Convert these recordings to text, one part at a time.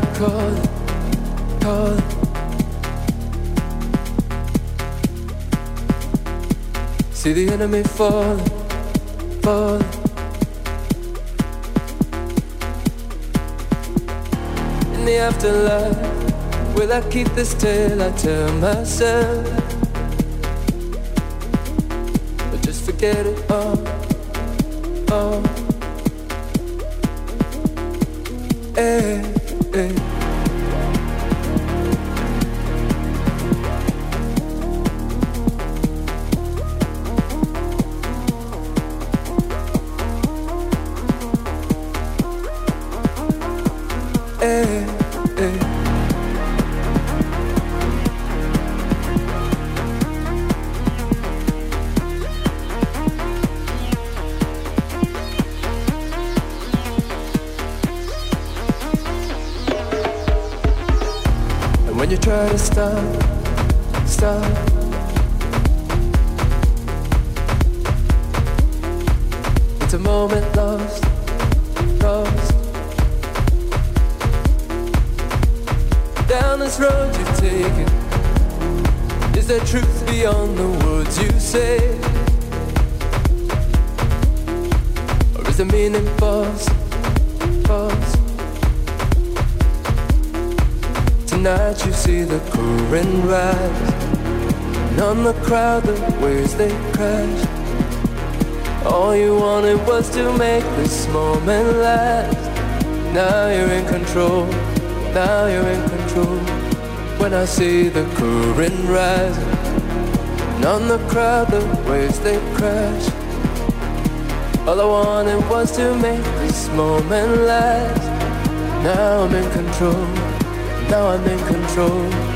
Calling, calling. See the enemy falling, falling. In the afterlife, will I keep this tale I tell myself? Or just forget it all, all. Hey, hey. Hey, hey. You try to stop, stop. It's a moment lost, lost. Down this road you've taken, is there truth beyond the words you say? Or is the meaning false, false? Tonight you see the current rise. And on the crowd the waves they crash. All you wanted was to make this moment last. Now you're in control, now you're in control. When I see the current rising And on the crowd the waves they crash. All I wanted was to make this moment last. Now I'm in control now I'm in control.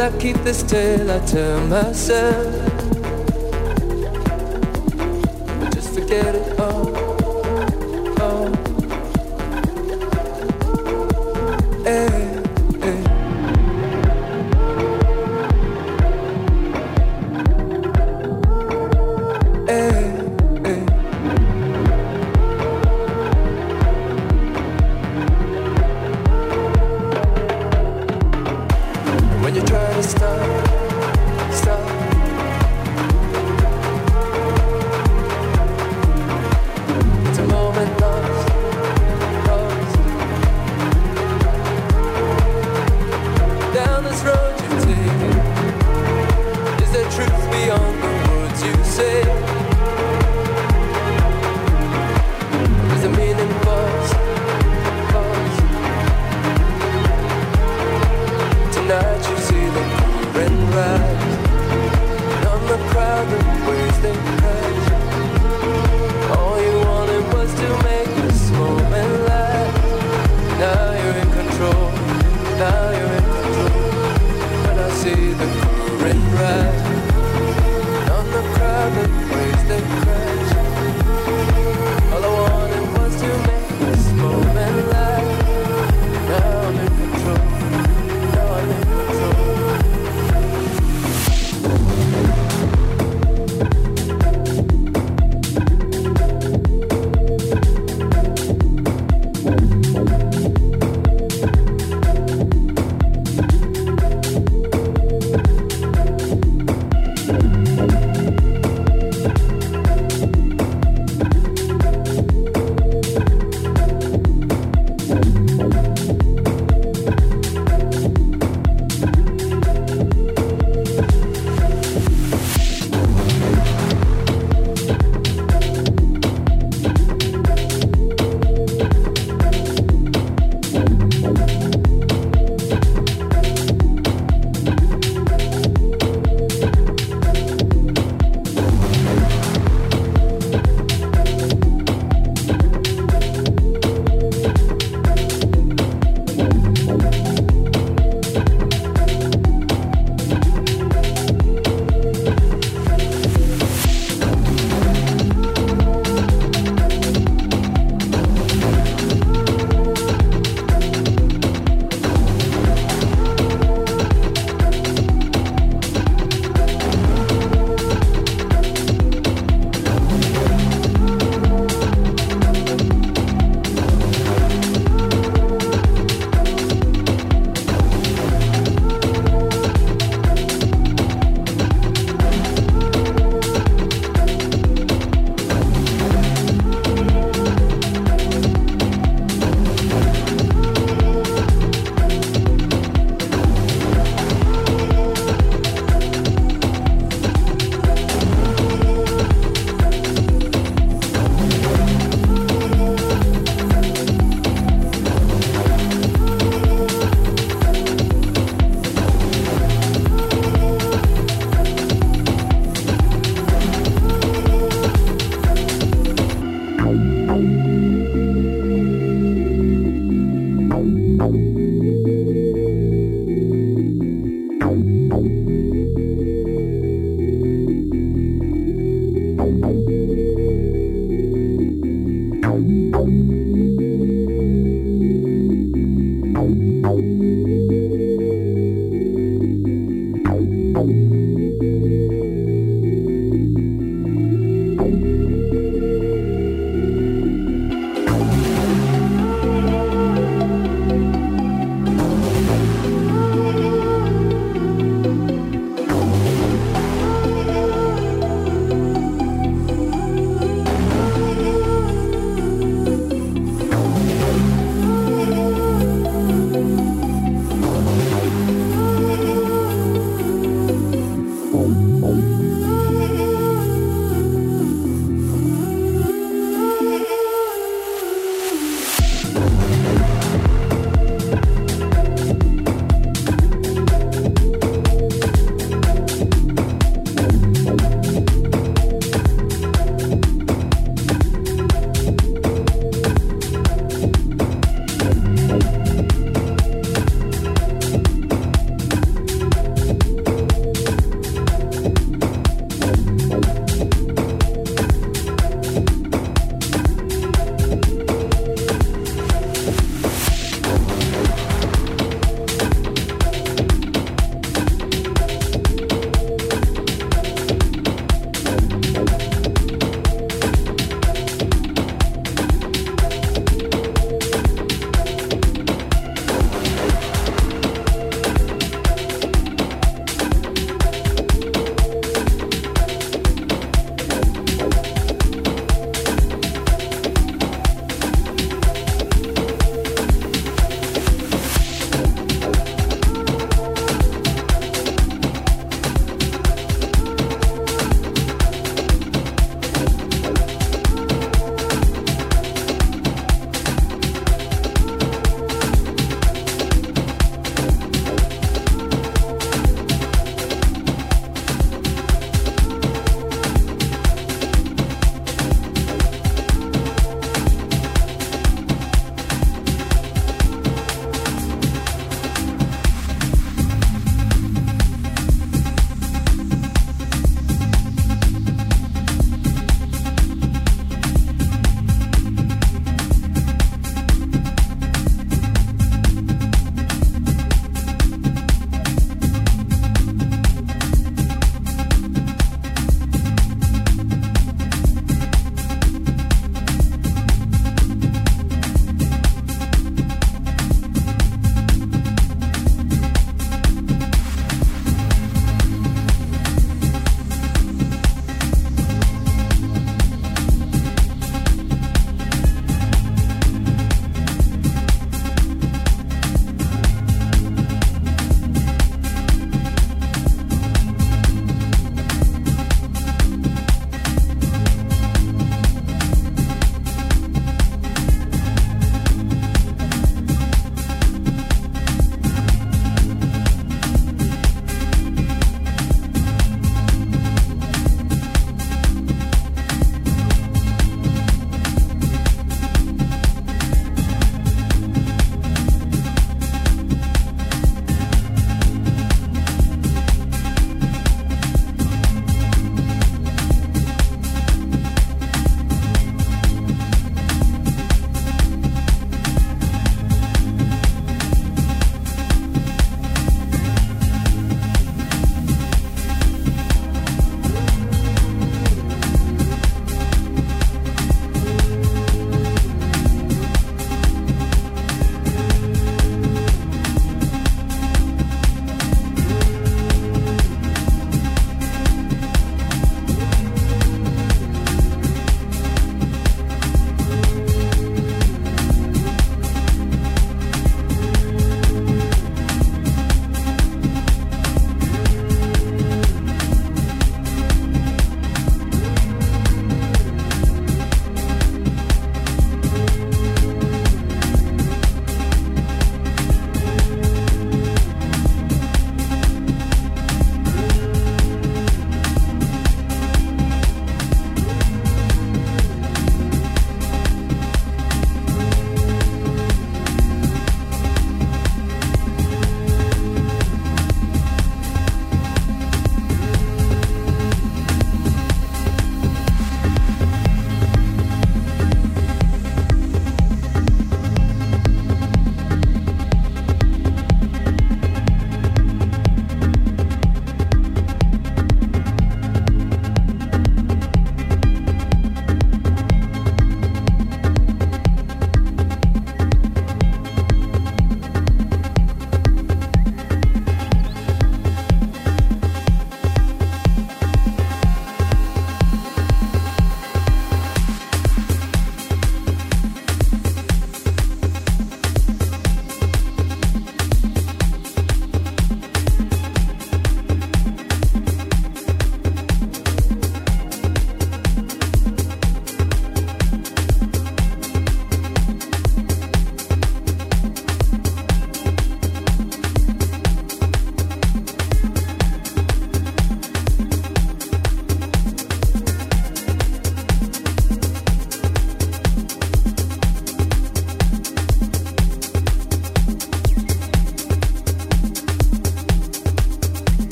I keep this tale I tell myself?